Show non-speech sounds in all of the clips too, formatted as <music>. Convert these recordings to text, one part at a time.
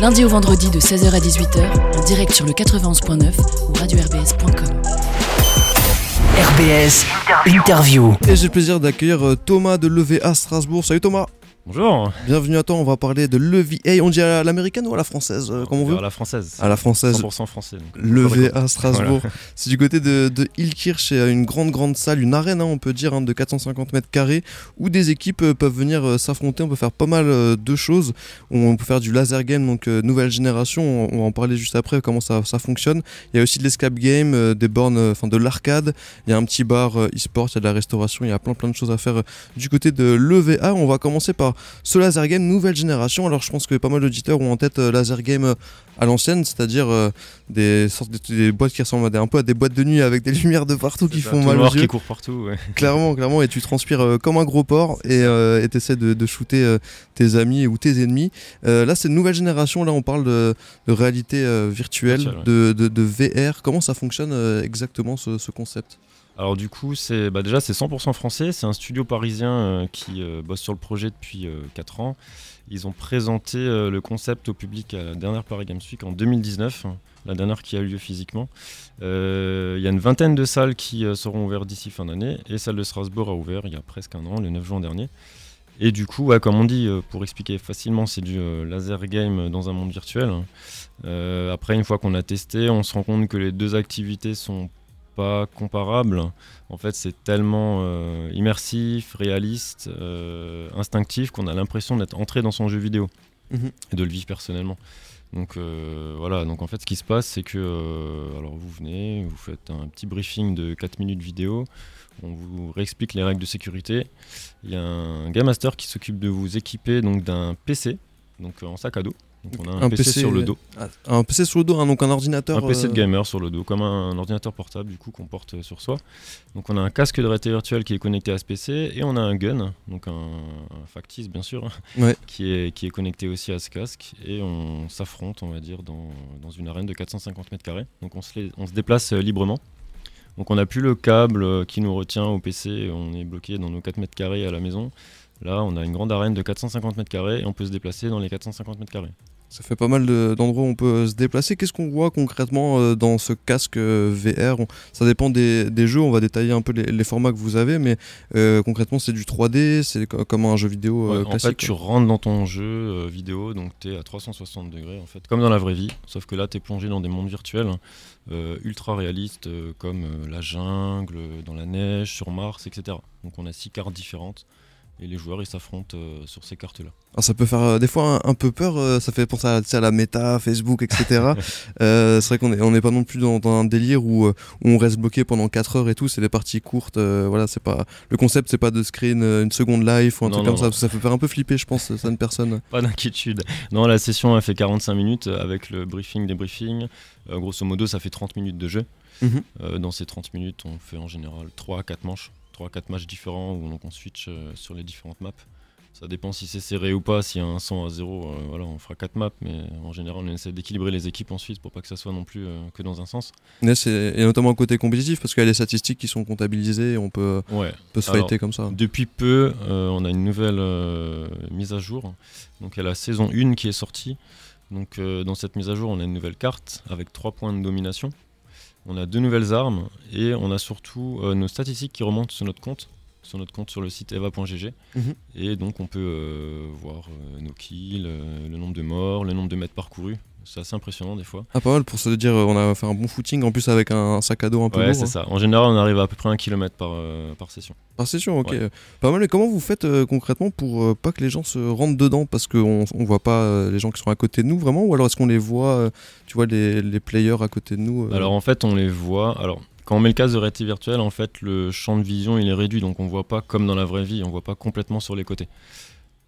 lundi au vendredi de 16h à 18h, en direct sur le 91.9 ou radio-rbs.com. RBS Interview. Et j'ai le plaisir d'accueillir euh, Thomas de l'EVA Strasbourg. Salut Thomas Bonjour. Bienvenue à toi, on va parler de l'EVA. On dit à l'américaine ou à la française euh, Comme on veut À la française. À la française. 100% français. L'EVA Strasbourg. Voilà. C'est du côté de, de Hillkirch, c'est une grande grande salle, une arène hein, on peut dire, hein, de 450 mètres carrés, où des équipes euh, peuvent venir euh, s'affronter, on peut faire pas mal euh, de choses. On peut faire du laser game, donc nouvelle génération, on, on va en parler juste après, comment ça, ça fonctionne. Il y a aussi de l'escape game, des bornes, enfin de l'arcade, il y a un petit bar e-sport, il y a de la restauration, il y a plein plein de choses à faire du côté de l'EVA. On va commencer par ce laser game nouvelle génération. Alors je pense que pas mal d'auditeurs ont en tête euh, laser game euh, à l'ancienne, c'est-à-dire euh, des sortes de des boîtes qui ressemblent à des, un peu à des boîtes de nuit avec des <laughs> lumières de partout qui font mal aux yeux. qui court partout. ouais. <laughs> Clairement, clairement, et tu transpires comme un gros porc et euh, t'essaies de, de shooter tes amis ou tes ennemis. Euh, là, c'est une nouvelle génération. Là, on parle de, de réalité virtuelle, ouais. de, VR. Comment ça fonctionne exactement ce, ce concept? Alors du coup, c'est bah, déjà c'est 100% français. C'est un studio parisien euh, qui euh, bosse sur le projet depuis 4 ans. Ils ont présenté euh, le concept au public à la dernière Paris Games Week en 2019, hein, la dernière qui a eu lieu physiquement. Euh, Il y a une vingtaine de salles qui euh, seront ouvertes d'ici fin d'année et celle de Strasbourg a ouvert il y a presque un an, le 9 juin dernier. Et du coup, comme on dit, euh, pour expliquer facilement, c'est du euh, laser game dans un monde virtuel. hein. Euh, après, une fois qu'on a testé, on se rend compte que les deux activités sont pas comparables. En fait, c'est tellement euh, immersif, réaliste, euh, instinctif qu'on a l'impression d'être entré dans son jeu vidéo Mhm. et de le vivre personnellement. Donc euh, voilà, donc en fait ce qui se passe c'est que euh, alors vous venez, vous faites un petit briefing de 4 minutes vidéo, on vous réexplique les règles de sécurité. Il y a un game master qui s'occupe de vous équiper donc d'un PC, donc euh, en sac à dos. Donc on a un, PC, sur le dos, Un PC sur le dos, hein, donc un ordinateur. un PC de euh, gamer sur le dos, comme un, ordinateur portable du coup qu'on porte euh, sur soi. Donc on a un casque de réalité virtuelle qui est connecté à ce PC et on a un gun, donc un, un factice bien sûr, <laughs> Ouais. qui, est, qui est connecté aussi à ce casque et on s'affronte on va dire dans, dans une arène de 450 mètres carrés. Donc on se, on se déplace euh, librement. Donc on n'a plus le câble qui nous retient au PC, on est bloqué dans nos 4 mètres carrés à la maison. Là on a une grande arène de 450 mètres carrés et on peut se déplacer dans les 450 mètres carrés. Ça fait pas mal de- d'endroits où on peut se déplacer. Qu'est-ce qu'on voit concrètement euh, dans ce casque euh, VR On- Ça dépend des, des jeux, on va détailler un peu les, les formats que vous avez, mais euh, concrètement c'est du 3D, c'est co- comme un jeu vidéo Ouais, en classique. fait, tu rentres dans ton jeu vidéo, donc tu es à 360 degrés, en fait, comme dans la vraie vie, sauf que là, tu es plongé dans des mondes virtuels euh, ultra réalistes, euh, comme la jungle, dans la neige, sur Mars, etc. Donc on a six cartes différentes, et les joueurs, ils s'affrontent euh, sur ces cartes-là. Alors, ça peut faire euh, des fois un, un peu peur, euh, ça fait penser à, la méta, Facebook, etc. <laughs> C'est vrai qu'on est- on n'est pas non plus dans, dans un délire où, où on reste bloqué pendant 4 heures et tout, c'est des parties courtes. voilà, c'est pas le concept, c'est pas de se créer une, seconde life ou un Non, truc non, comme ça, non. ça peut faire un peu flipper, je pense, certaines <laughs> personnes. Pas d'inquiétude. Non, la session, elle fait 45 minutes avec le briefing, débriefing. Grosso modo, ça fait 30 minutes de jeu. Mhm. Dans ces 30 minutes, on fait en général 3 à 4 manches, 3 à 4 matchs différents où donc on switch euh, sur les différentes maps. Ça dépend si c'est serré ou pas, s'il y a un 100 à 0, euh, voilà, on fera 4 maps, mais en général on essaie d'équilibrer les équipes ensuite pour pas que ça soit non plus euh, que dans un sens. C'est- et notamment côté compétitif, parce qu'il y a les statistiques qui sont comptabilisées et on peut, Ouais. peut se Alors, fighter comme ça. Depuis peu, on a une nouvelle mise à jour. Donc il y a la saison 1 qui est sortie. Donc euh, dans cette mise à jour, on a une nouvelle carte avec 3 points de domination. On a deux nouvelles armes et on a surtout euh, nos statistiques qui remontent sur notre compte, sur notre compte sur le site eva.gg. Mhm. Et donc on peut euh, voir euh, nos kills, euh, le nombre de morts, le nombre de mètres parcourus. C'est assez impressionnant des fois. Ah, pas mal pour se dire, euh, on a fait un bon footing, en plus avec un, un sac à dos un peu Ouais, lourd. c'est hein. ça. En général, on arrive à à peu près un kilomètre par, euh, par session. Par session, ok. Ouais. Pas mal. Et comment vous faites euh, concrètement pour euh, pas que les gens se rentrent dedans? Parce qu'on on voit pas les gens qui sont à côté de nous vraiment Ou alors est-ce qu'on les voit, tu vois, les, les players à côté de nous Alors en fait, on les voit. Alors quand on met le casque de réalité virtuelle, en fait, le champ de vision il est réduit, donc on voit pas comme dans la vraie vie, on voit pas complètement sur les côtés.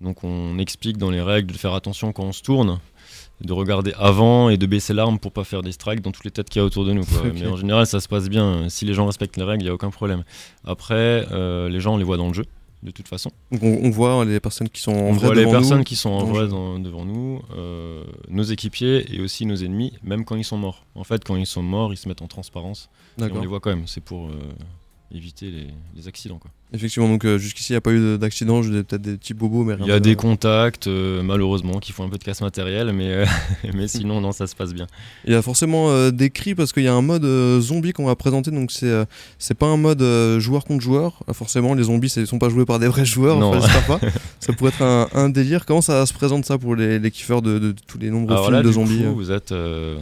Donc on explique dans les règles de faire attention quand on se tourne, de regarder avant et de baisser l'arme pour pas faire des strikes dans toutes les têtes qu'il y a autour de nous. quoi. <laughs> Mais en général, ça se passe bien. Si les gens respectent les règles, il y a aucun problème. Après, euh, les gens on les voit dans le jeu. De toute façon, Donc on, on voit les personnes qui sont en on vrai voit les devant personnes nous. qui sont en vrai dans- devant nous, euh, nos équipiers et aussi nos ennemis, même quand ils sont morts. En fait, quand ils sont morts, ils se mettent en transparence. Et on les voit quand même, c'est pour euh, éviter les, les accidents. Quoi. Effectivement, donc euh, jusqu'ici, il n'y a pas eu d'accident, peut-être des petits bobos, mais Il y a des contacts, euh, malheureusement, qui font un peu de casse matériel, mais, euh, <laughs> mais sinon, non, ça se passe bien. Il y a forcément des cris parce qu'il y a un mode zombie qu'on va présenter, donc c'est c'est pas un mode joueur contre joueur. forcément, les zombies ne sont pas joués par des vrais joueurs, non. pas. <laughs> ça pourrait être un, délire. Comment ça se présente ça pour les, les kiffeurs de, tous les nombreux films de zombies vous êtes,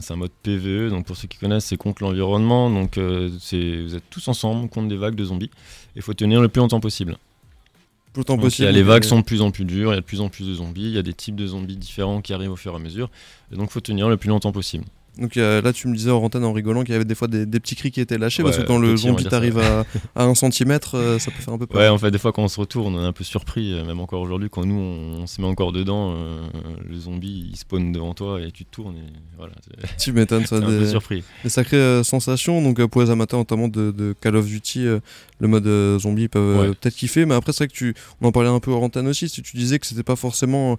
C'est un mode PVE, donc pour ceux qui connaissent, c'est contre l'environnement, donc vous êtes tous ensemble contre des vagues de zombies. Il faut tenir le plus longtemps possible. Plus longtemps possible. les vagues sont de plus en plus dures, il y a de plus en plus de zombies, il y a des types de zombies différents qui arrivent au fur et à mesure. Et donc il faut tenir le plus longtemps possible. Donc là, tu me disais en en rigolant qu'il y avait des fois des, petits cris qui étaient lâchés parce que quand le zombie t'arrive à, à, un centimètre, euh, ça peut faire un peu peur. Ouais, en fait, des fois quand on se retourne, on est un peu surpris, euh, même encore aujourd'hui, quand nous on, se met encore dedans, euh, le zombie il spawn devant toi et tu te tournes et voilà. <laughs> Tu m'étonnes, ça. des, un peu surpris. Des sacrées sensations. Donc pour les amateurs notamment de, Call of Duty, le mode zombie, ils peuvent peut-être kiffer. Mais après, c'est vrai que tu, on en parlait un peu en antenne aussi. Si tu disais que c'était pas forcément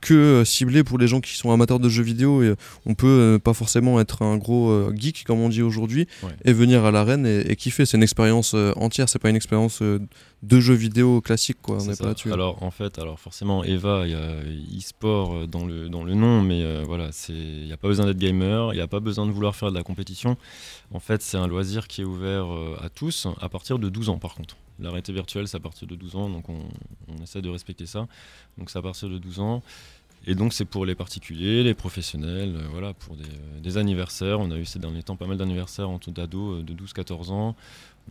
que ciblé pour les gens qui sont amateurs de jeux vidéo et on peut pas forcément être un gros euh, geek, comme on dit aujourd'hui, et venir à l'arène et, kiffer. C'est une expérience euh, entière, c'est pas une expérience euh, de jeux vidéo classique, quoi. On pas Alors, en fait, alors forcément, Eva, il y a e-sport dans le, dans le nom, mais voilà, il n'y a pas besoin d'être gamer, il n'y a pas besoin de vouloir faire de la compétition. En fait, c'est un loisir qui est ouvert à tous, à partir de 12 ans, par contre. La réalité virtuelle, c'est à partir de 12 ans, donc on, on essaie de respecter ça. Donc c'est à partir de 12 ans. Et donc c'est pour les particuliers, les professionnels, euh, voilà, pour des, anniversaires. On a eu ces derniers temps pas mal d'anniversaires en d'ados euh, de 12-14 ans.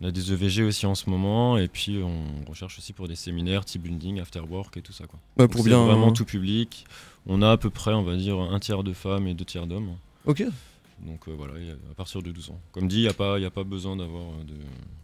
On a des EVG aussi en ce moment, et puis on recherche aussi pour des séminaires, team building, after work et tout ça. Quoi. Bah, pour bien vraiment tout public. On a à peu près, on va dire, un tiers de femmes et deux tiers d'hommes. Ok. Donc euh, voilà, à partir de 12 ans. Comme dit, il n'y a, pas, a pas besoin d'avoir de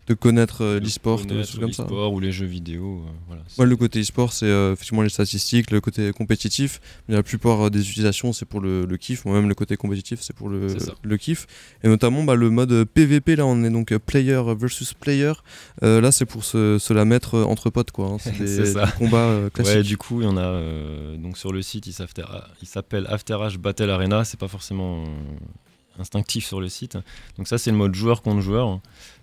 de connaître euh, l'e-sport, des choses comme ça. ou les jeux vidéo. Euh, voilà, le côté e-sport, c'est euh, effectivement les statistiques, le côté compétitif. Mais la plupart des utilisations, c'est pour le, kiff. Moi-même, le côté compétitif, c'est pour le, le kiff. Et notamment, bah, le mode PVP, là, on est donc player versus player. là, c'est pour se, la mettre entre potes, quoi. Hein. <laughs> C'est des, combats classiques. Ouais, du coup, il y en a. donc sur le site, il s'appelle After H Battle Arena. C'est pas forcément instinctif sur le site. Donc ça, c'est le mode joueur contre joueur.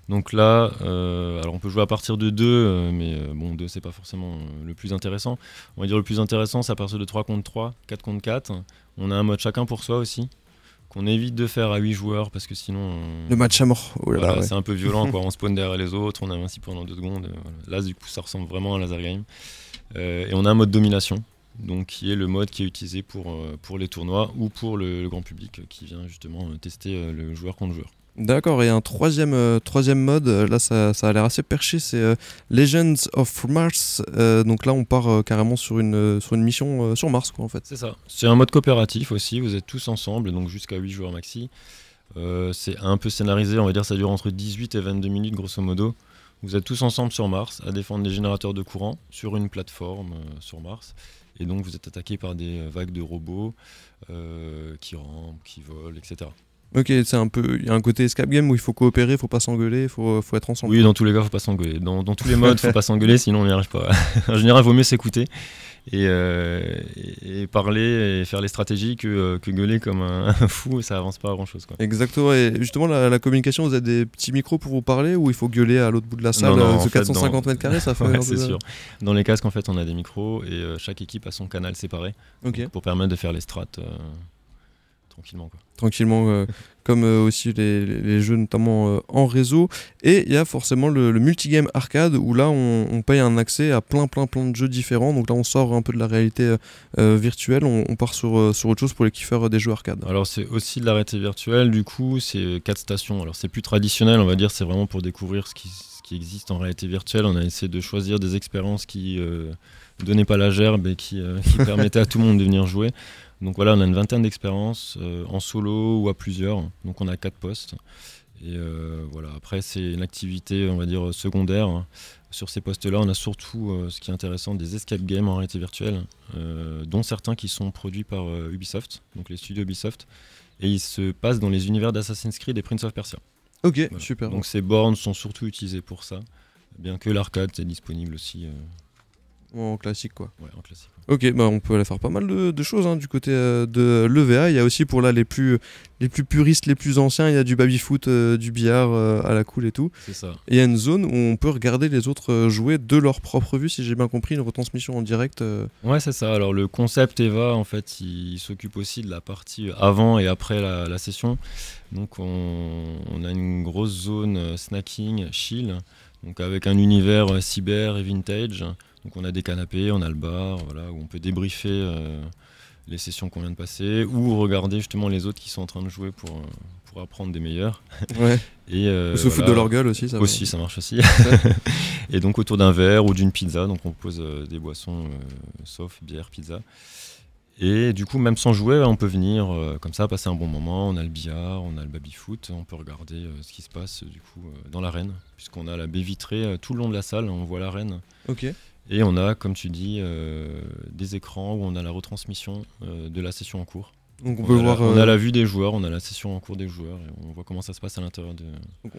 Donc là, euh, alors on peut jouer à partir de 2, euh, mais euh, bon, 2 c'est pas forcément le plus intéressant. On va dire le plus intéressant, c'est à partir de 3 contre 3, 4 contre 4. On a un mode chacun pour soi aussi, qu'on évite de faire à 8 joueurs parce que sinon. Le match à mort. Oh c'est un peu violent, quoi. <laughs> on spawn derrière les autres, on ainsi pendant 2 secondes. Là, du coup, ça ressemble vraiment à un laser game. et on a un mode domination, donc qui est le mode qui est utilisé pour, pour les tournois ou pour le, le grand public qui vient justement tester le joueur contre joueur. D'accord, et un troisième, euh, troisième mode, euh, là ça, ça a l'air assez perché, c'est euh, Legends of Mars. donc là on part carrément sur une, sur une mission sur Mars, quoi, en fait. C'est ça. C'est un mode coopératif aussi, vous êtes tous ensemble, donc jusqu'à 8 joueurs maxi. c'est un peu scénarisé, on va dire ça dure entre 18 et 22 minutes grosso modo. Vous êtes tous ensemble sur Mars à défendre des générateurs de courant sur une plateforme sur Mars. Et donc vous êtes attaqué par des vagues de robots qui rampent, qui volent, etc. Ok, c'est un peu. Il y a un côté escape game où il faut coopérer, il faut pas s'engueuler, il faut, faut, être ensemble. Oui, dans tous les cas, il faut pas s'engueuler. Dans, dans, tous les modes, il faut pas s'engueuler, sinon on n'y arrive pas. <laughs> en général, il vaut mieux s'écouter et, euh, et, parler et faire les stratégies que, euh, que gueuler comme un, <laughs> fou, ça avance pas à grand chose. Quoi. Exactement. Et justement, la, communication, vous avez des petits micros pour vous parler ou il faut gueuler à l'autre bout de la salle non, euh, 450 mètres carrés, ça <laughs> fait ouais, C'est sûr. Dans les casques, en fait, on a des micros et chaque équipe a son canal séparé pour permettre de faire les strates tranquillement. Quoi. Tranquillement, euh, <laughs> comme euh, aussi les, jeux notamment euh, en réseau. Et il y a forcément le, multigame arcade où là on, paye un accès à plein plein plein de jeux différents. Donc là on sort un peu de la réalité virtuelle, on, part sur, sur autre chose pour les kiffeurs des jeux arcade. Alors c'est aussi de la réalité virtuelle, du coup c'est quatre stations. Alors c'est plus traditionnel, on va dire, c'est vraiment pour découvrir ce qui, ce qui existe en réalité virtuelle. On a essayé de choisir des expériences qui donnaient pas la gerbe et qui, qui <laughs> permettaient à tout le monde de venir jouer. Donc voilà, on a une vingtaine d'expériences euh, en solo ou à plusieurs. Donc on a quatre postes. Et euh, voilà, après c'est une activité, on va dire, secondaire. Sur ces postes-là, on a surtout, euh, ce qui est intéressant, des escape games en réalité virtuelle, dont certains qui sont produits par Ubisoft, donc les studios Ubisoft. Et ils se passent dans les univers d'Assassin's Creed et Prince of Persia. Ok, super. Donc ces bornes sont surtout utilisées pour ça, bien que l'arcade est disponible aussi En classique, quoi. Ouais, en classique. Ok, bah on peut aller faire pas mal de, choses hein, du côté euh, de l'EVA. Il y a aussi pour là les plus, les plus puristes, les plus anciens, il y a du baby-foot, euh, du billard euh, à la cool et tout. C'est ça. Et il y a une zone où on peut regarder les autres jouer de leur propre vue, si j'ai bien compris, une retransmission en direct. Ouais, c'est ça. Alors le concept EVA, en fait, il, s'occupe aussi de la partie avant et après la, session. Donc on, on, a une grosse zone snacking, chill, donc avec un univers cyber et vintage. Donc on a des canapés, on a le bar, voilà, où on peut débriefer euh, les sessions qu'on vient de passer, ou regarder justement les autres qui sont en train de jouer pour, euh, pour apprendre des meilleurs. Ouais. <laughs> Et euh, se foutre de leur gueule aussi, ça Aussi, ça marche aussi. <laughs> et donc autour d'un verre ou d'une pizza, donc on pose des boissons, sauf bière, pizza. Et du coup, même sans jouer, on peut venir comme ça, passer un bon moment. On a le billard, on a le baby-foot, on peut regarder ce qui se passe du coup dans l'arène, puisqu'on a la baie vitrée tout le long de la salle, on voit l'arène. Ok. Et on a, comme tu dis, euh, des écrans où on a la retransmission euh, de la session en cours. Donc on, peut voir. on a euh, la vue des joueurs, on a la session en cours des joueurs, et on voit comment ça se passe à l'intérieur de.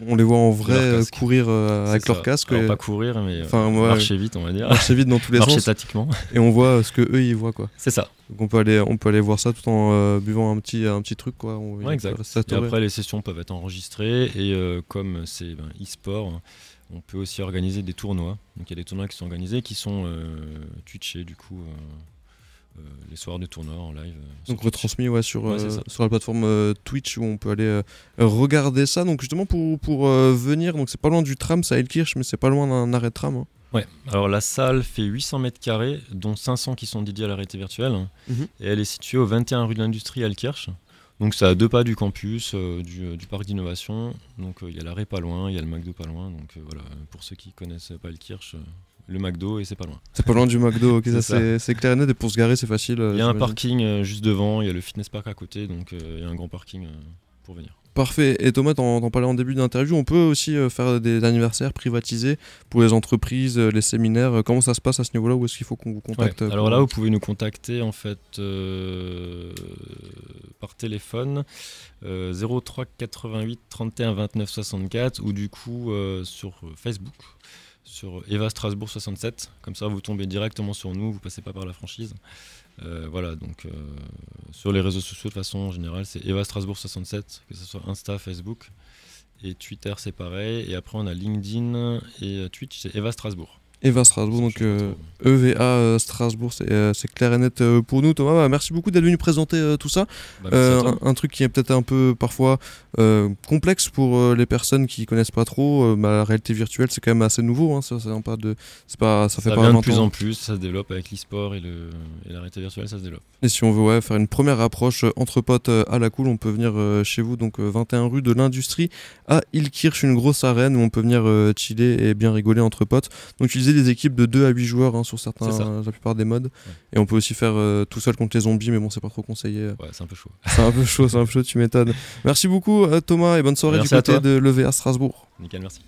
on les voit en vrai courir avec leur casque. Pas courir, mais marcher vite, on va dire. Marcher vite dans tous les marcher sens. statiquement. Et on voit ce que eux ils voient quoi. C'est ça. Donc on peut aller, on peut aller voir ça tout en buvant un petit, un petit truc quoi. ouais, exact. Et après les sessions peuvent être enregistrées et comme c'est ben, e-sport on peut aussi organiser des tournois. Donc il y a des tournois qui sont organisés, qui sont euh, twitchés du coup. Euh, euh, les soirs de tournois en live. Donc retransmis ouais, sur, sur la plateforme Twitch où on peut aller regarder ça. Donc justement pour, pour venir, donc c'est pas loin du tram, c'est à Elkirch, mais c'est pas loin d'un arrêt de tram. Hein. Ouais, alors la salle fait 800 mètres carrés, dont 500 qui sont dédiés à la réalité virtuelle. Mhm. Et elle est située au 21 rue de l'Industrie à Elkirch. Donc c'est à deux pas du campus, euh, euh, du, parc d'innovation. Donc euh, il y a l'arrêt pas loin, il y a le McDo pas loin. Donc voilà, pour ceux qui connaissent pas le Kirsch, le McDo et c'est pas loin. C'est pas loin du McDo, ok, <laughs> ça c'est clair et net. Et pour se garer, c'est facile. Il y a un parking juste devant, il y a le fitness park à côté, donc il y a un grand parking pour venir. Parfait. Et Thomas, t'en parlais en début d'interview, on peut aussi euh, faire des anniversaires privatisés pour les entreprises, euh, les séminaires. Euh, comment ça se passe à ce niveau-là? Où est-ce qu'il faut qu'on vous contacte Alors là, vous pouvez nous contacter en fait par téléphone 03 88 31 29 64 ou du coup sur Facebook sur Eva Strasbourg 67. Comme ça, vous tombez directement sur nous, vous passez pas par la franchise. Euh, voilà, donc euh, sur les réseaux sociaux de façon générale, c'est Eva Strasbourg 67, que ce soit Insta, Facebook. Et Twitter, c'est pareil. Et après, on a LinkedIn et euh, Twitch, c'est Eva Strasbourg. Eva Strasbourg, donc EVA e euh, Strasbourg, c'est euh, clair et net euh, pour nous. Thomas, bah, merci beaucoup d'être venu présenter tout ça. Bah, un, truc qui est peut-être un peu parfois complexe pour les personnes qui connaissent pas trop. Bah, la réalité virtuelle, c'est quand même assez nouveau. Hein, ça, pas de, pas, ça fait pas vient de plus en plus, ça se développe avec l'e-sport et, et, la réalité virtuelle, ça se développe. Et si on veut ouais, faire une première approche entre potes à la cool, on peut venir chez vous, donc 21 rue de l'Industrie à Ilkirch, une grosse arène où on peut venir chiller et bien rigoler entre potes. Donc des équipes de 2 à 8 joueurs hein, sur certains, la plupart des modes. Et on peut aussi faire euh, tout seul contre les zombies, mais bon, c'est pas trop conseillé. Ouais, c'est un peu chaud. c'est un peu chaud, c'est un peu chaud, tu m'étonnes. Merci beaucoup, euh, Thomas, et bonne soirée du côté de l'EVA Strasbourg. Nickel, merci.